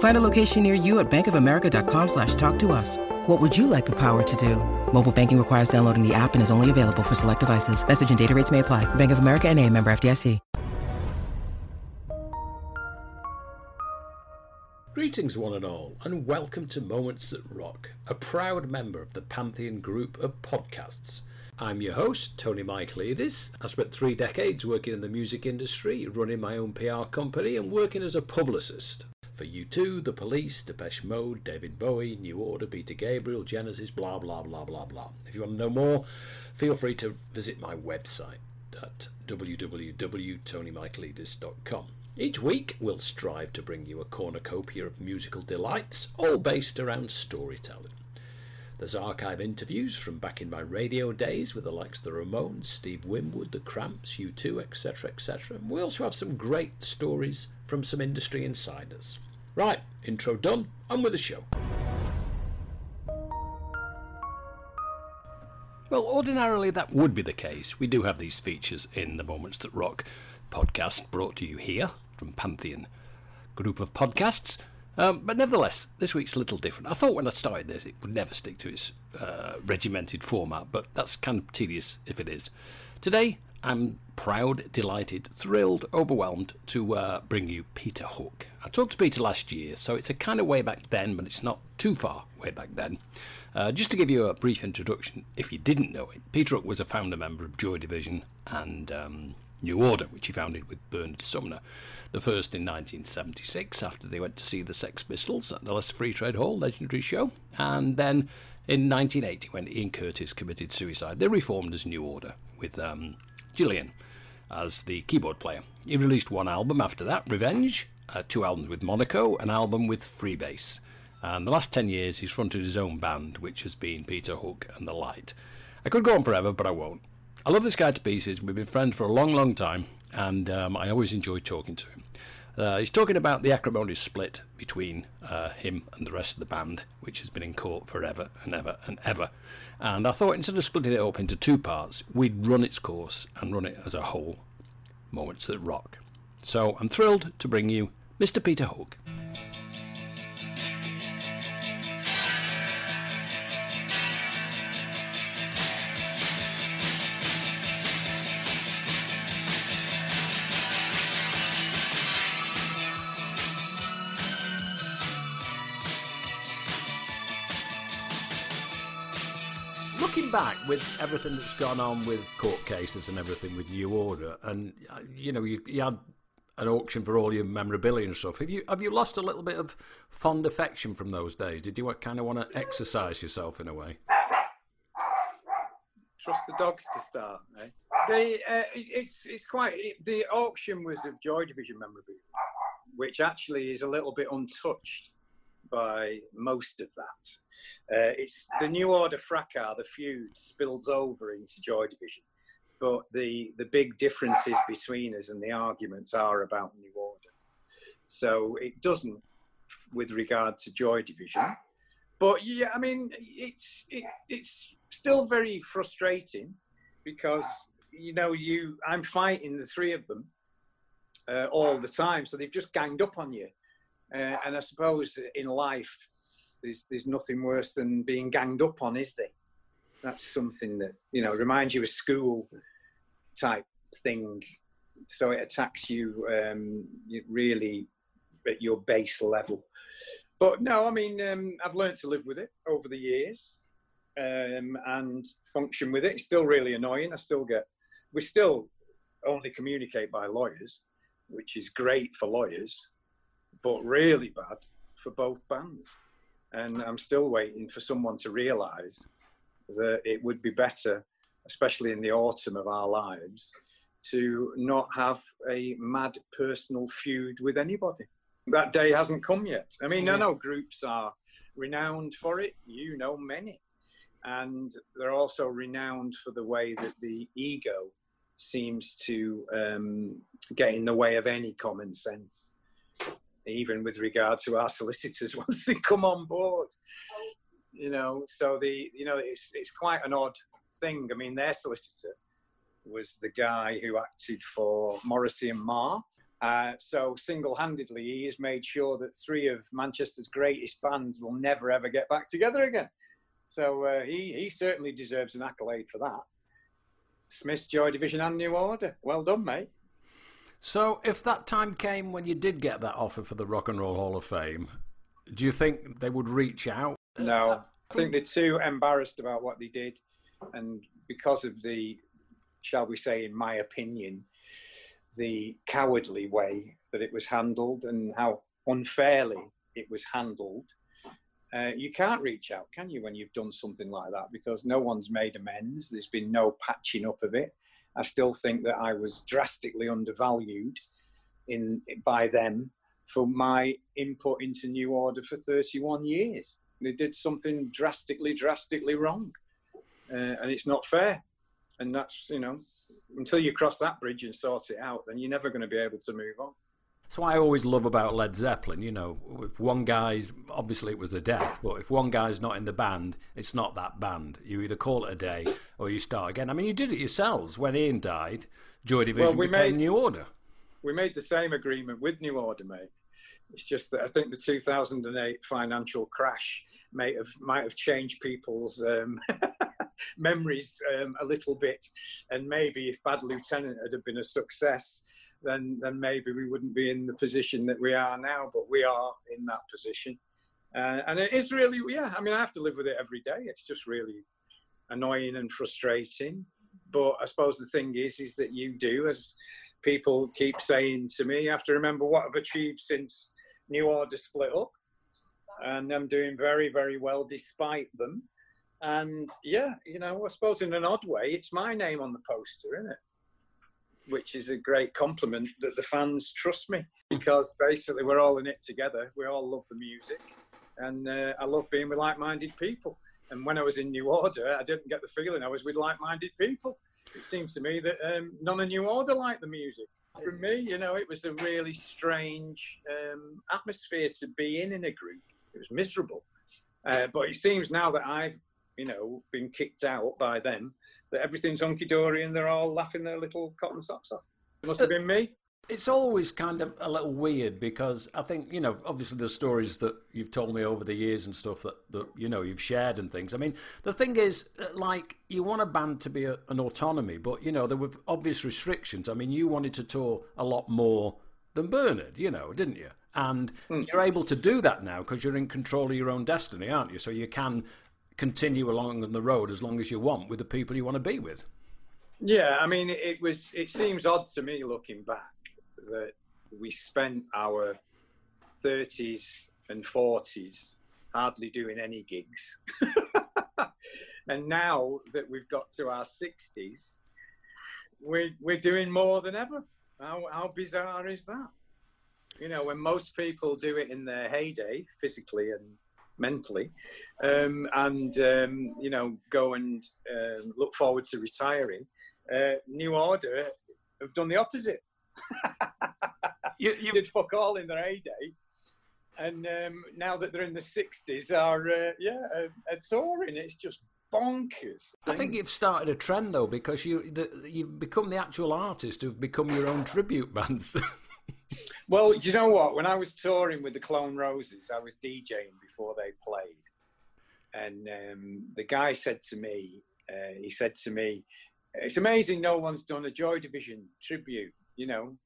Find a location near you at bankofamerica.com slash talk to us. What would you like the power to do? Mobile banking requires downloading the app and is only available for select devices. Message and data rates may apply. Bank of America and a member FDIC. Greetings, one and all, and welcome to Moments That Rock, a proud member of the Pantheon group of podcasts. I'm your host, Tony Michaelidis. I spent three decades working in the music industry, running my own PR company, and working as a publicist. For U2, The Police, Depeche Mode, David Bowie, New Order, Peter Gabriel, Genesis, blah blah blah blah blah. If you want to know more, feel free to visit my website at www.tonymichaelidis.com. Each week, we'll strive to bring you a cornucopia of musical delights, all based around storytelling. There's archive interviews from back in my radio days with the likes of the Ramones, Steve Winwood, the Cramps, U2, etc., etc. We also have some great stories from some industry insiders. Right, intro done, on with the show. Well, ordinarily that would be the case. We do have these features in the Moments That Rock podcast brought to you here from Pantheon group of podcasts. Um, but nevertheless, this week's a little different. I thought when I started this it would never stick to its uh, regimented format, but that's kind of tedious if it is. Today, I'm proud, delighted, thrilled, overwhelmed to uh, bring you Peter Hook. I talked to Peter last year, so it's a kind of way back then, but it's not too far way back then. Uh, just to give you a brief introduction, if you didn't know it, Peter Hook was a founder member of Joy Division and um, New Order, which he founded with Bernard Sumner. The first in 1976, after they went to see the Sex Pistols at the Lesser Free Trade Hall, legendary show. And then in 1980, when Ian Curtis committed suicide, they reformed as New Order with um, Gillian as the keyboard player. He released one album after that, Revenge, uh, two albums with Monaco, an album with Freebase. And the last 10 years, he's fronted his own band, which has been Peter Hook and The Light. I could go on forever, but I won't. I love this guy to pieces. We've been friends for a long, long time, and um, I always enjoy talking to him. Uh, he's talking about the acrimonious split between uh, him and the rest of the band, which has been in court forever and ever and ever. And I thought instead of splitting it up into two parts, we'd run its course and run it as a whole. Moments that rock. So I'm thrilled to bring you Mr. Peter Hook. Looking back with everything that's gone on with court cases and everything with New Order, and uh, you know, you, you had an auction for all your memorabilia and stuff. Have you have you lost a little bit of fond affection from those days? Did you kind of want to exercise yourself in a way? Trust the dogs to start. Eh? The uh, it's it's quite it, the auction was of Joy Division memorabilia, which actually is a little bit untouched by most of that. Uh, it's the New Order fracas, the feud spills over into Joy Division, but the the big differences between us and the arguments are about New Order. So it doesn't, with regard to Joy Division. But yeah, I mean, it's it, it's still very frustrating because you know you I'm fighting the three of them uh, all the time, so they've just ganged up on you uh, and I suppose in life, there's there's nothing worse than being ganged up on, is there? That's something that you know reminds you of school type thing. So it attacks you um, really at your base level. But no, I mean um, I've learned to live with it over the years um, and function with it. It's still really annoying. I still get we're still only communicate by lawyers, which is great for lawyers, but really bad for both bands. And I'm still waiting for someone to realise that it would be better, especially in the autumn of our lives, to not have a mad personal feud with anybody. That day hasn't come yet. I mean, yeah. I know groups are renowned for it, you know many. And they're also renowned for the way that the ego seems to um, get in the way of any common sense, even with regard to our solicitors once they come on board. You know, so the you know it's it's quite an odd thing. I mean, their solicitor was the guy who acted for Morrissey and Marr. Uh, so single-handedly, he has made sure that three of Manchester's greatest bands will never ever get back together again. So uh, he he certainly deserves an accolade for that. Smith's Joy Division and New Order. Well done, mate. So, if that time came when you did get that offer for the Rock and Roll Hall of Fame, do you think they would reach out? No, I think they're too embarrassed about what they did, and because of the, shall we say, in my opinion, the cowardly way that it was handled and how unfairly it was handled. Uh, you can't reach out, can you, when you've done something like that? Because no one's made amends. There's been no patching up of it. I still think that I was drastically undervalued in by them for my input into New Order for 31 years. They did something drastically, drastically wrong, uh, and it's not fair. And that's you know, until you cross that bridge and sort it out, then you're never going to be able to move on. So I always love about Led Zeppelin. You know, if one guy's obviously it was a death, but if one guy's not in the band, it's not that band. You either call it a day or you start again. I mean, you did it yourselves when Ian died. Joy Division well, we became made, New Order. We made the same agreement with New Order, mate. It's just that I think the 2008 financial crash might have might have changed people's um, memories um, a little bit, and maybe if Bad Lieutenant had been a success, then then maybe we wouldn't be in the position that we are now. But we are in that position, uh, and it is really yeah. I mean, I have to live with it every day. It's just really annoying and frustrating. But I suppose the thing is, is that you do, as people keep saying to me, you have to remember what I've achieved since New Order split up, and I'm doing very, very well despite them. And yeah, you know, I suppose in an odd way, it's my name on the poster, isn't it? Which is a great compliment that the fans trust me because basically we're all in it together. We all love the music, and uh, I love being with like-minded people. And when I was in New Order, I didn't get the feeling I was with like-minded people. It seemed to me that um, none of New Order liked the music. For me, you know, it was a really strange um, atmosphere to be in in a group. It was miserable. Uh, but it seems now that I've, you know, been kicked out by them, that everything's hunky dory and they're all laughing their little cotton socks off. It must have been me. It's always kind of a little weird because I think, you know, obviously the stories that you've told me over the years and stuff that, that you know, you've shared and things. I mean, the thing is, uh, like, you want a band to be a, an autonomy, but, you know, there were obvious restrictions. I mean, you wanted to tour a lot more than Bernard, you know, didn't you? And mm. you're able to do that now because you're in control of your own destiny, aren't you? So you can continue along the road as long as you want with the people you want to be with. Yeah, I mean, it was. It seems odd to me looking back that we spent our thirties and forties hardly doing any gigs, and now that we've got to our sixties, we're we're doing more than ever. How how bizarre is that? You know, when most people do it in their heyday, physically and mentally, um, and um, you know go and um, look forward to retiring. Uh, New Order have done the opposite. you, you did fuck all in their heyday, and um, now that they're in the sixties, are uh, yeah, uh, touring. It's just bonkers. I think you've started a trend though, because you the, you've become the actual artist who've become your own tribute bands. well, do you know what? When I was touring with the Clone Roses, I was DJing before they played, and um, the guy said to me, uh, he said to me, "It's amazing no one's done a Joy Division tribute," you know,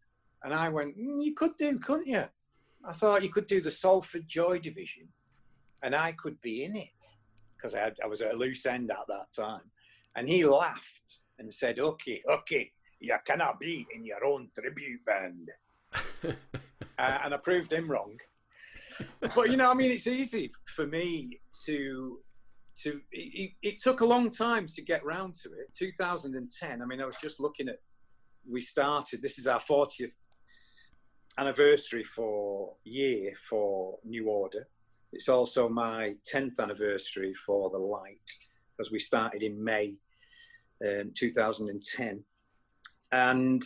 and I went, mm, "You could do, couldn't you?" I thought you could do the Salford Joy Division, and I could be in it because I, I was at a loose end at that time, and he laughed and said, "Okay, okay." you cannot be in your own tribute band. uh, and I proved him wrong. but you know, I mean, it's easy for me to to. It, it, took a long time to get round to it. 2010. I mean, I was just looking at. We started. This is our 40th anniversary for year for New Order. It's also my 10th anniversary for the Light because we started in May um, 2010. And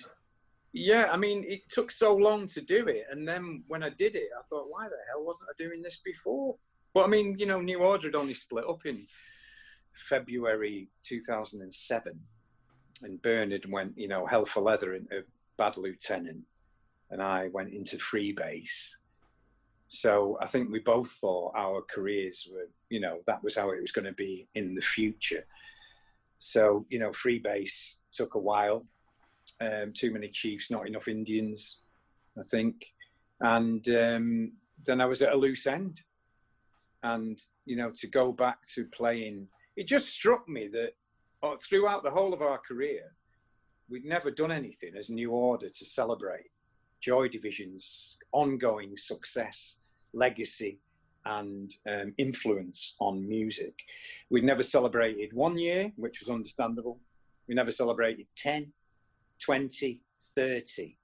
yeah, I mean, it took so long to do it. And then when I did it, I thought, why the hell wasn't I doing this before? But I mean, you know, New Order had only split up in February 2007. And Bernard went, you know, hell for leather into Bad Lieutenant. And I went into Freebase. So I think we both thought our careers were, you know, that was how it was going to be in the future. So, you know, Freebase took a while. Um, too many Chiefs, not enough Indians, I think. And um, then I was at a loose end. And, you know, to go back to playing, it just struck me that oh, throughout the whole of our career, we'd never done anything as New Order to celebrate Joy Division's ongoing success, legacy, and um, influence on music. We'd never celebrated one year, which was understandable. We never celebrated 10, 20, 30.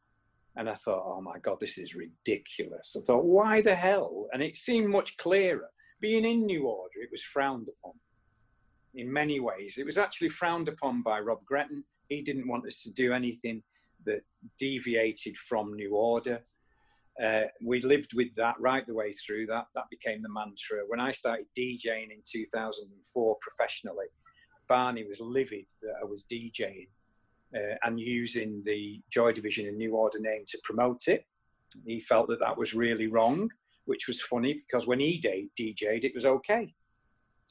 And I thought, oh my God, this is ridiculous. I thought, why the hell? And it seemed much clearer. Being in New Order, it was frowned upon in many ways. It was actually frowned upon by Rob Gretton. He didn't want us to do anything that deviated from New Order. Uh, we lived with that right the way through. That that became the mantra. When I started DJing in 2004 professionally, Barney was livid that I was DJing uh, and using the Joy Division and New Order name to promote it. He felt that that was really wrong, which was funny because when he DJed, it was okay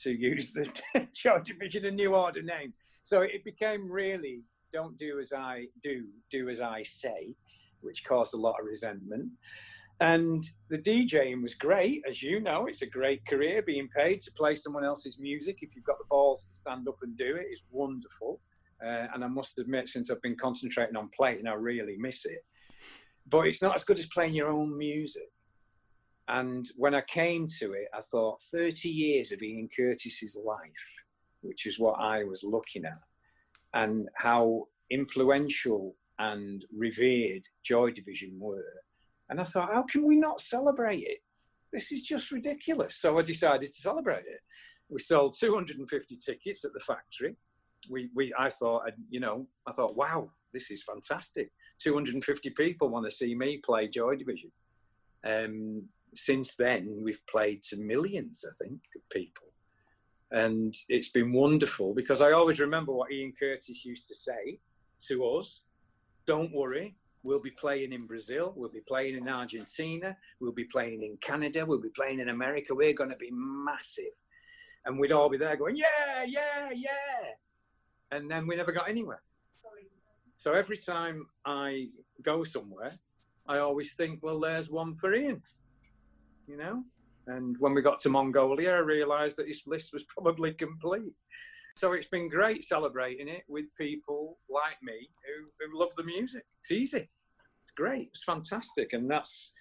to use the Joy Division and New Order name. So it became really don't do as I do, do as I say which caused a lot of resentment. And the DJing was great, as you know. It's a great career being paid to play someone else's music. If you've got the balls to stand up and do it, it's wonderful. Uh, and I must admit, since I've been concentrating on playing, I really miss it. But it's not as good as playing your own music. And when I came to it, I thought 30 years of Ian Curtis's life, which is what I was looking at, and how influential and revered Joy Division were. And I thought, how can we not celebrate it? This is just ridiculous. So I decided to celebrate it. We sold 250 tickets at the factory. We, we, I thought, you know, I thought, wow, this is fantastic. 250 people want to see me play Joy Division. Um, since then, we've played to millions, I think, of people. And it's been wonderful because I always remember what Ian Curtis used to say to us don't worry. We'll be playing in Brazil. We'll be playing in Argentina. We'll be playing in Canada. We'll be playing in America. We're going to be massive. And we'd all be there going, yeah, yeah, yeah. And then we never got anywhere. So every time I go somewhere, I always think, well, there's one for Ian, you know? And when we got to Mongolia, I realized that his list was probably complete. So it's been great celebrating it with people like me who, who love the music. It's easy. It's great. It's fantastic. And that's,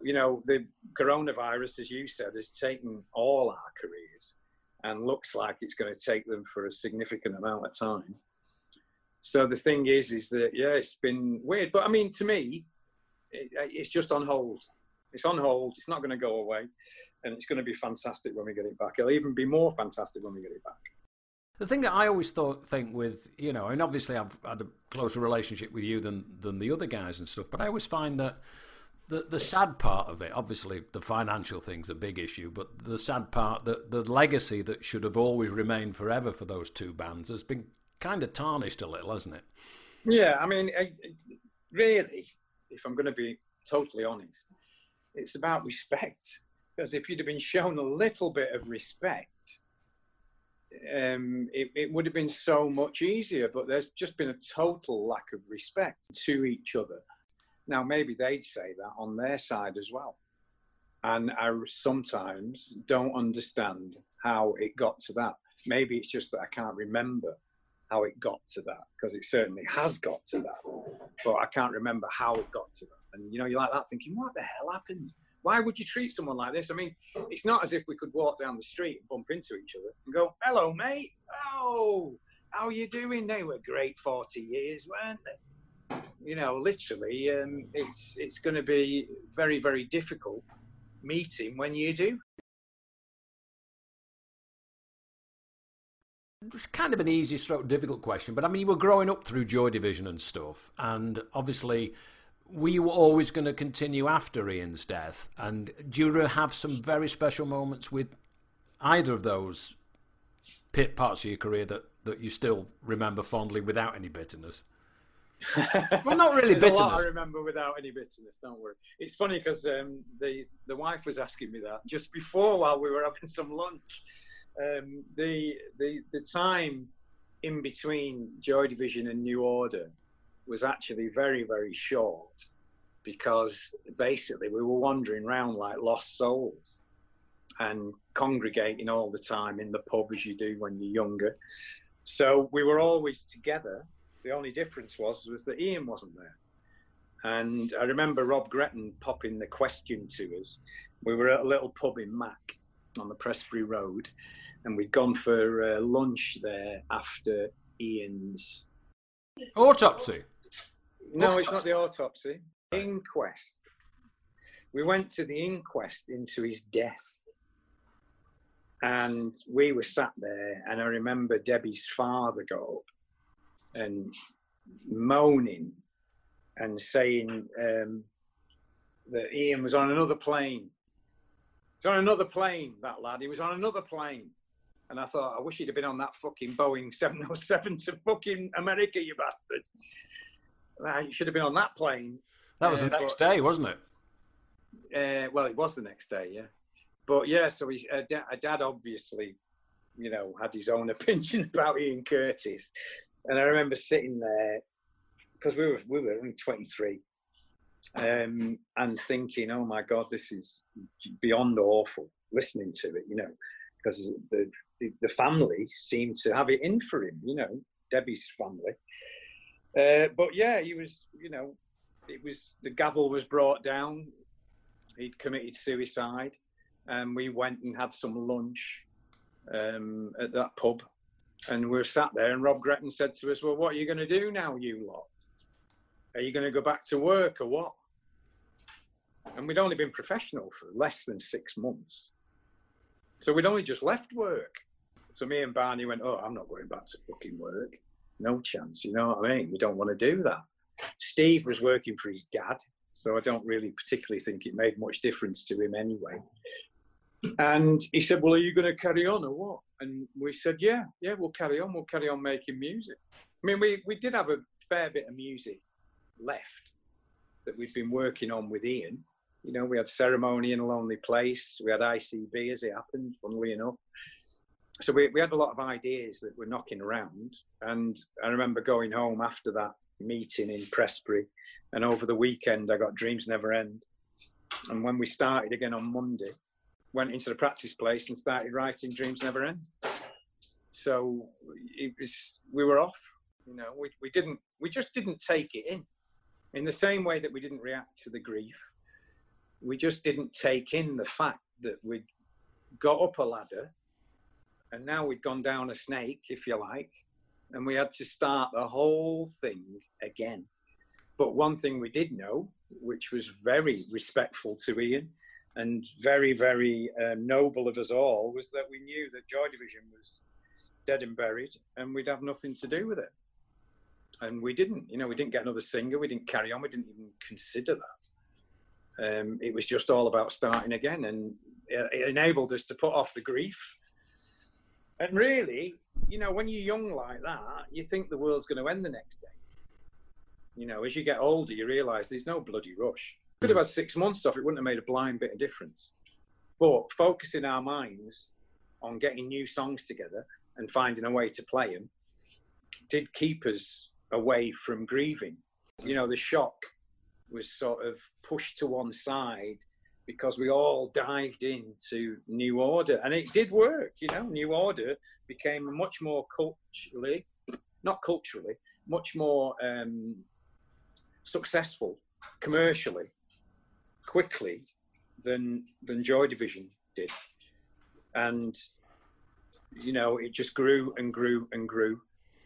you know, the coronavirus, as you said, has taken all our careers and looks like it's going to take them for a significant amount of time. So the thing is, is that, yeah, it's been weird. But I mean, to me, it, uh, it's just on hold. It's on hold. It's not going to go away. And it's going to be fantastic when we get it back. It'll even be more fantastic when we get it back. The thing that I always thought think with you know, and obviously I've had a closer relationship with you than than the other guys and stuff, but I always find that the the sad part of it, obviously the financial thing's a big issue, but the sad part that the legacy that should have always remained forever for those two bands has been kind of tarnished a little, hasn't it? Yeah, I mean, really, if I'm going to be totally honest, it's about respect. Because if you'd have been shown a little bit of respect um, it, it, would have been so much easier. But there's just been a total lack of respect to each other. Now, maybe they'd say that on their side as well. And I sometimes don't understand how it got to that. Maybe it's just that I can't remember how it got to that because it certainly has got to that, but I can't remember how it got to that. And you know, you're like that thinking, what the hell happened? Why would you treat someone like this? I mean, it's not as if we could walk down the street and bump into each other and go, "Hello, mate. Oh, how are you doing?" They were great 40 years, weren't they? You know, literally, um, it's it's going to be very very difficult meeting when you do. It's kind of an easy stroke difficult question, but I mean, you were growing up through Joy Division and stuff, and obviously, we were always going to continue after Ian's death. And do you have some very special moments with either of those parts of your career that, that you still remember fondly without any bitterness? well, not really bitterness. I remember without any bitterness. Don't worry. It's funny because um, the the wife was asking me that just before while we were having some lunch um, the the the time in between Joy Division and New Order was actually very very short because basically we were wandering around like lost souls and congregating all the time in the pub as you do when you're younger. So we were always together. The only difference was was that Ian wasn't there. And I remember Rob Gretton popping the question to us. We were at a little pub in Mac on the Prestbury Road, and we'd gone for uh, lunch there after Ian's autopsy. No, it's not the autopsy. Inquest. We went to the inquest into his death. And we were sat there, and I remember Debbie's father got up and moaning and saying um, that Ian was on another plane. He's on another plane, that lad. He was on another plane. And I thought, I wish he'd have been on that fucking Boeing 707 to fucking America, you bastard. He should have been on that plane. That was uh, the next but, day, wasn't it? Uh, well, it was the next day, yeah. But yeah, so his uh, dad obviously, you know, had his own opinion about Ian Curtis. And I remember sitting there because we were we were only 23 um, and thinking, oh my God, this is beyond awful listening to it, you know, because the the, the family seemed to have it in for him, you know, Debbie's family. Uh, but yeah, he was, you know, it was the gavel was brought down. He'd committed suicide, and we went and had some lunch um, at that pub, and we were sat there. And Rob Gretton said to us, "Well, what are you going to do now, you lot? Are you going to go back to work or what?" And we'd only been professional for less than six months. So we'd only just left work. So me and Barney went, oh, I'm not going back to fucking work. No chance. You know what I mean? We don't want to do that. Steve was working for his dad. So I don't really particularly think it made much difference to him anyway. And he said, well, are you going to carry on or what? And we said, yeah, yeah, we'll carry on. We'll carry on making music. I mean, we, we did have a fair bit of music left that we'd been working on with Ian you know, we had ceremony in a lonely place. We had ICB as it happened, funnily enough. So we, we had a lot of ideas that were knocking around. And I remember going home after that meeting in Prestbury. And over the weekend, I got Dreams Never End. And when we started again on Monday, went into the practice place and started writing Dreams Never End. So it was, we were off. You know, we, we didn't, we just didn't take it in. In the same way that we didn't react to the grief, we just didn't take in the fact that we'd got up a ladder and now we'd gone down a snake, if you like, and we had to start the whole thing again. But one thing we did know, which was very respectful to Ian and very, very um, noble of us all, was that we knew that Joy Division was dead and buried and we'd have nothing to do with it. And we didn't, you know, we didn't get another singer, we didn't carry on, we didn't even consider that um, it was just all about starting again, and it, it enabled us to put off the grief. And really, you know, when you're young like that, you think the world's going to end the next day. You know, as you get older, you realise there's no bloody rush. Could have had six months off; it wouldn't have made a blind bit of difference. But focusing our minds on getting new songs together and finding a way to play them did keep us away from grieving. You know, the shock was sort of pushed to one side because we all dived into New Order, and it did work. You know, New Order became much more culturally not culturally, much more um, successful commercially, quickly than than Joy Division did, and you know it just grew and grew and grew,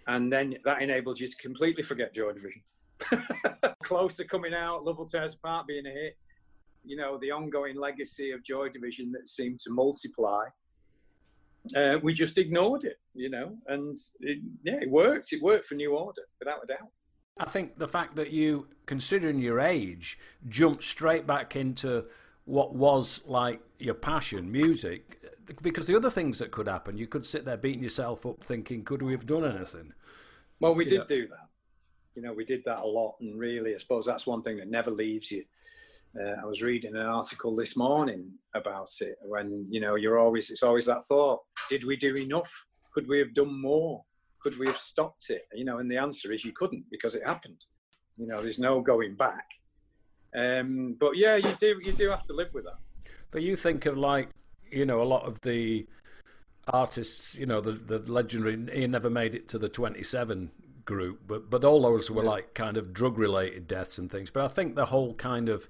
and then that enabled you to completely forget Joy Division. Closer coming out, Love Will Tear Us Apart being a hit, you know the ongoing legacy of Joy Division that seemed to multiply. Uh, we just ignored it, you know, and it, yeah, it worked. It worked for New Order without a doubt. I think the fact that you, considering your age, jumped straight back into what was like your passion, music, because the other things that could happen, you could sit there beating yourself up thinking, could we have done anything? Well, we did do that. You know, we did that a lot, and really, I suppose that's one thing that never leaves you. Uh, I was reading an article this morning about it when you know you're always it's always that thought: Did we do enough? Could we have done more? Could we have stopped it? You know, and the answer is you couldn't because it happened. You know, there's no going back. Um, but yeah, you do you do have to live with that. But you think of like you know a lot of the artists, you know, the the legendary He never made it to the 27 group, but but all those were like kind of drug related deaths and things. But I think the whole kind of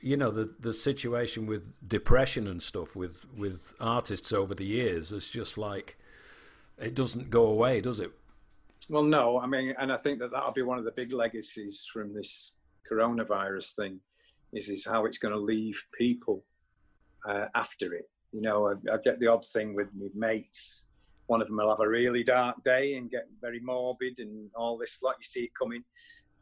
you know the the situation with depression and stuff with with artists over the years is just like it doesn't go away, does it? Well, no. I mean, and I think that that'll be one of the big legacies from this coronavirus thing, is is how it's going to leave people uh, after it. You know, I, I, get the odd thing with my mates. One of them will have a really dark day and get very morbid and all this. Like you see it coming.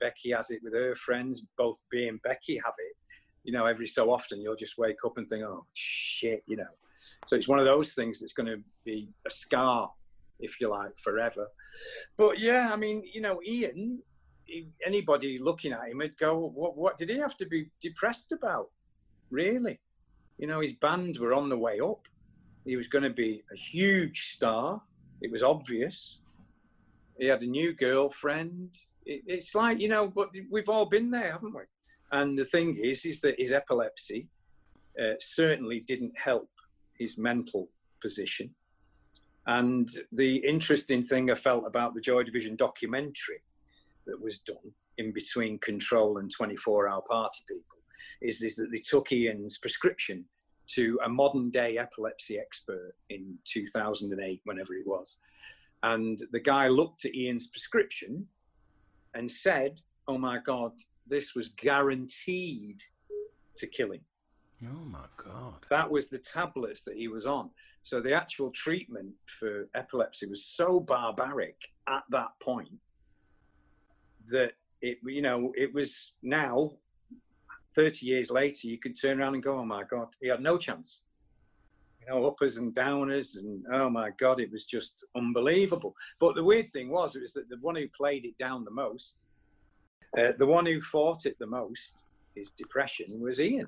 Becky has it with her friends. Both B and Becky have it. You know, every so often you'll just wake up and think, "Oh shit," you know. So it's one of those things that's going to be a scar if you like, forever. But yeah, I mean, you know, Ian, anybody looking at him would go, what, what did he have to be depressed about? Really? You know, his band were on the way up. He was going to be a huge star. It was obvious. He had a new girlfriend. It, it's like, you know, but we've all been there, haven't we? And the thing is, is that his epilepsy uh, certainly didn't help his mental position. And the interesting thing I felt about the Joy Division documentary that was done in between Control and 24 Hour Party People is, is that they took Ian's prescription to a modern day epilepsy expert in 2008, whenever it was. And the guy looked at Ian's prescription and said, Oh my God, this was guaranteed to kill him. Oh my God. That was the tablets that he was on. So the actual treatment for epilepsy was so barbaric at that point that it, you know, it was now 30 years later, you could turn around and go, oh my God, he had no chance. You know, uppers and downers, and oh my God, it was just unbelievable. But the weird thing was, it was that the one who played it down the most, uh, the one who fought it the most, his depression, was Ian.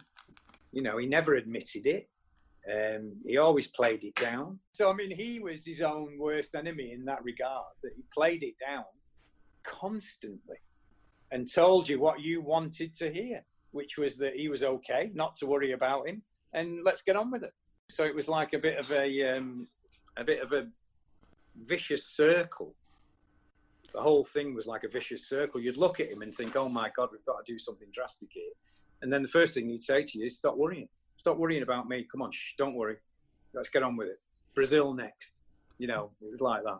You know, he never admitted it. Um, he always played it down. So, I mean, he was his own worst enemy in that regard, that he played it down constantly and told you what you wanted to hear, which was that he was okay, not to worry about him, and let's get on with it. So it was like a bit of a, um, a bit of a vicious circle. The whole thing was like a vicious circle. You'd look at him and think, oh my God, we've got to do something drastic here. And then the first thing he'd say to you is, stop worrying Stop worrying about me. Come on, shh, don't worry. Let's get on with it. Brazil next. You know, it was like that.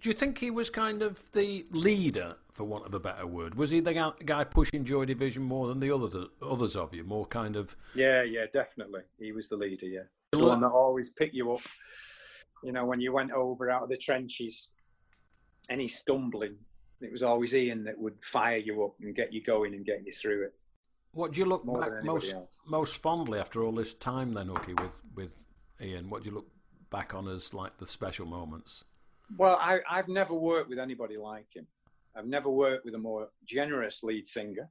Do you think he was kind of the leader, for want of a better word? Was he the guy pushing Joy Division more than the other, others of you? More kind of. Yeah, yeah, definitely. He was the leader. Yeah, the one that always picked you up. You know, when you went over out of the trenches, any stumbling, it was always Ian that would fire you up and get you going and get you through it. What do you look back most else. most fondly after all this time then, Hooky, with with Ian? What do you look back on as like the special moments? Well, I, I've never worked with anybody like him. I've never worked with a more generous lead singer.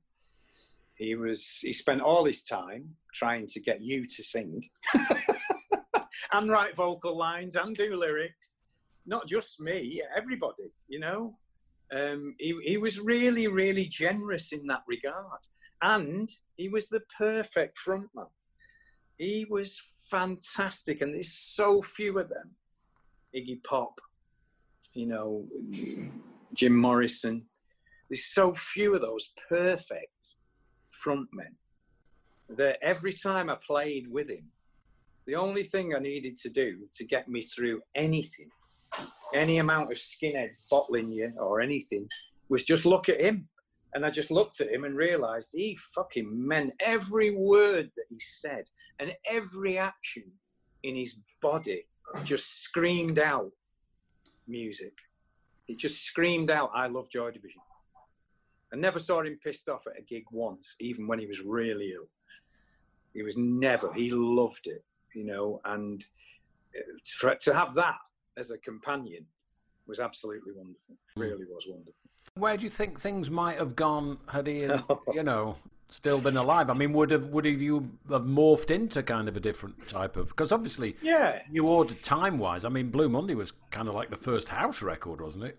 He was he spent all his time trying to get you to sing and write vocal lines and do lyrics. Not just me, everybody, you know. Um, he, he was really, really generous in that regard and he was the perfect frontman. He was fantastic, and there's so few of them. Iggy Pop, you know, Jim Morrison. There's so few of those perfect frontmen that every time I played with him, the only thing I needed to do to get me through anything, any amount of skinheads bottling you or anything, was just look at him. And I just looked at him and realized he fucking meant every word that he said and every action in his body just screamed out music. It just screamed out, I love Joy Division. I never saw him pissed off at a gig once, even when he was really ill. He was never, he loved it, you know, and uh, to have that as a companion was absolutely wonderful. Really was wonderful. Where do you think things might have gone had he, oh. you know, still been alive? I mean, would have would have you have morphed into kind of a different type of? Because obviously, yeah, you ordered time wise. I mean, Blue Monday was kind of like the first house record, wasn't it?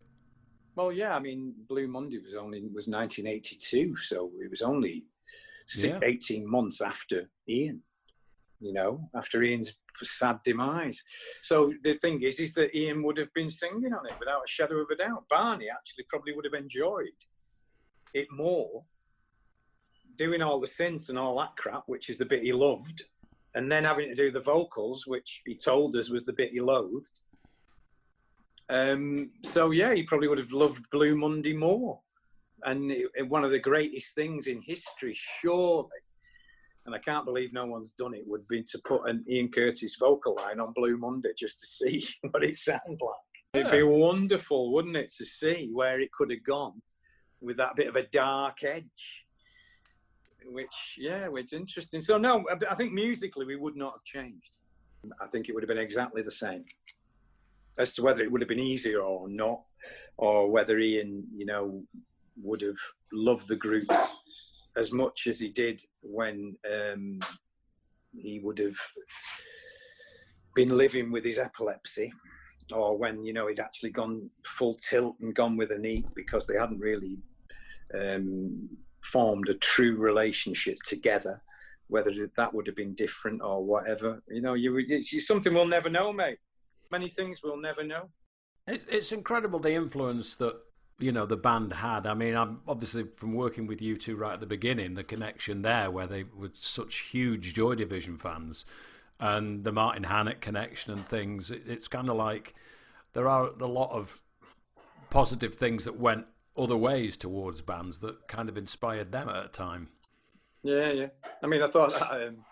Well, yeah. I mean, Blue Monday was only was 1982, so it was only yeah. 18 months after Ian. You know, after Ian's sad demise. So the thing is, is that Ian would have been singing on it without a shadow of a doubt. Barney actually probably would have enjoyed it more, doing all the synths and all that crap, which is the bit he loved, and then having to do the vocals, which he told us was the bit he loathed. Um, so yeah, he probably would have loved Blue Monday more. And it, it, one of the greatest things in history, surely, and I can't believe no one's done it, would be to put an Ian Curtis vocal line on Blue Monday just to see what it sounded like. Yeah. It'd be wonderful, wouldn't it, to see where it could have gone with that bit of a dark edge. Which, yeah, it's interesting. So, no, I think musically we would not have changed. I think it would have been exactly the same as to whether it would have been easier or not, or whether Ian, you know, would have loved the group as much as he did when um, he would have been living with his epilepsy, or when you know he'd actually gone full tilt and gone with a because they hadn't really um, formed a true relationship together. Whether that would have been different or whatever, you know, you, it's something we'll never know, mate many things we'll never know. It's incredible the influence that you know the band had. I mean, I'm obviously from working with U2 right at the beginning, the connection there where they were such huge Joy Division fans, and the Martin Hannett connection and things. It's kind of like there are a lot of positive things that went other ways towards bands that kind of inspired them at a time. Yeah, yeah. I mean, I thought that um,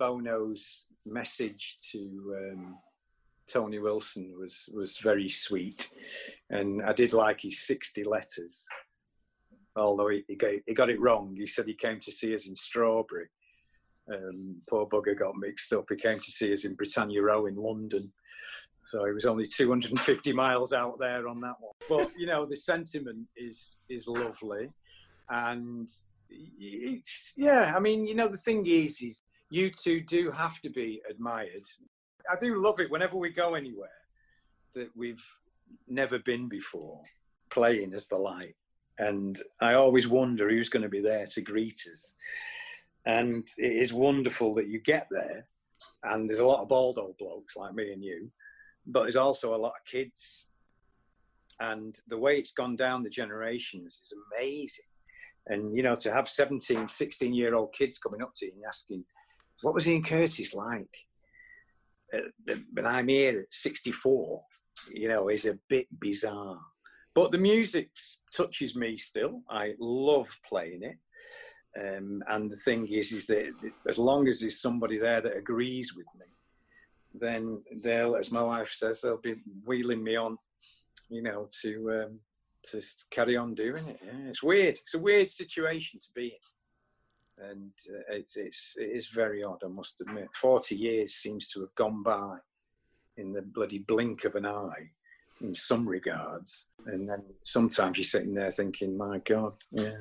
Bono's message to um, Tony Wilson was was very sweet, and I did like his sixty letters. Although he, he, got, he got it wrong, he said he came to see us in Strawberry. Um, poor bugger got mixed up. He came to see us in Britannia Row in London, so he was only 250 miles out there on that one. But you know, the sentiment is is lovely, and it's yeah. I mean, you know, the thing is, is U2 do have to be admired I do love it whenever we go anywhere that we've never been before, playing as the light. And I always wonder who's going to be there to greet us. And it is wonderful that you get there, and there's a lot of bald old blokes like me and you, but there's also a lot of kids. And the way it's gone down the generations is amazing. And, you know, to have 17, 16 year old kids coming up to you and asking, what was Ian Curtis like? When I'm here at 64, you know, is a bit bizarre. But the music touches me still. I love playing it. Um, and the thing is, is that as long as there's somebody there that agrees with me, then they'll, as my wife says, they'll be wheeling me on, you know, to um, to carry on doing it. Yeah, it's weird. It's a weird situation to be in and uh, it's, it's it is very odd, I must admit. Forty years seems to have gone by in the bloody blink of an eye, in some regards, and then sometimes you're sitting there thinking, "My God, yeah,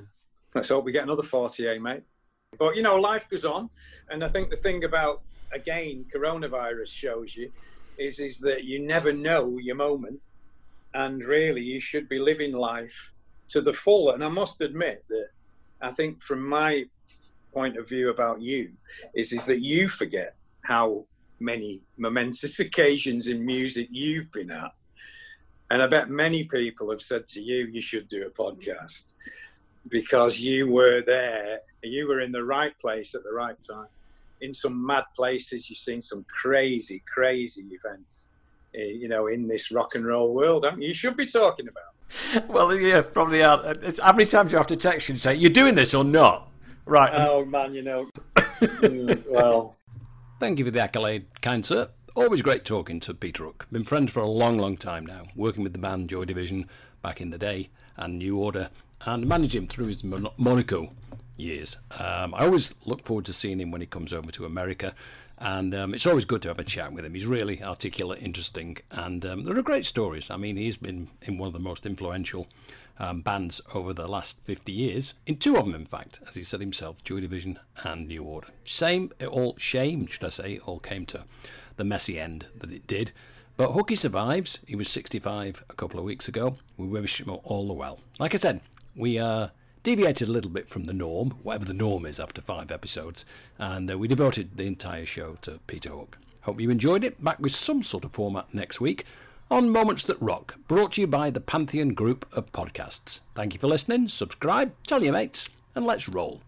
let's hope we get another forty, eh, mate." But you know, life goes on, and I think the thing about again coronavirus shows you is is that you never know your moment, and really you should be living life to the full. And I must admit that I think from my point of view about you is is that you forget how many momentous occasions in music you've been at And I bet many people have said to you, you should do a podcast because you were there, you were in the right place at the right time. In some mad places, you've seen some crazy, crazy events, eh, you know, in this rock and roll world. You should be talking about. Well, yeah, probably are. It's how many times you have to text and say, "You're doing this or not?" Right. Oh man, you know. Mm, well. Thank you for the accolade, kind sir. Always great talking to Peter Hook. Been friends for a long, long time now, working with the band Joy Division back in the day and New Order, and managed him through his Monaco years. Um, I always look forward to seeing him when he comes over to America, and um, it's always good to have a chat with him. He's really articulate, interesting, and um, there are great stories. I mean, he's been in one of the most influential um, bands over the last 50 years, in two of them, in fact, as he said himself, Joy Division and New Order. Same, it all shame, should I say, it all came to the messy end that it did. But Hooky survives. He was 65 a couple of weeks ago. We wish him all the well. Like I said, we uh, deviated a little bit from the norm, whatever the norm is after five episodes, and uh, we devoted the entire show to Peter Hook. Hope you enjoyed it. Back with some sort of format next week on Moments That Rock, brought to you by the Pantheon Group of Podcasts. Thank you for listening. Subscribe, tell your mates, and let's roll.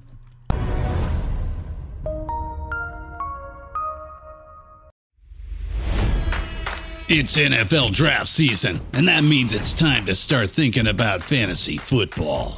It's NFL draft season, and that means it's time to start thinking about fantasy football.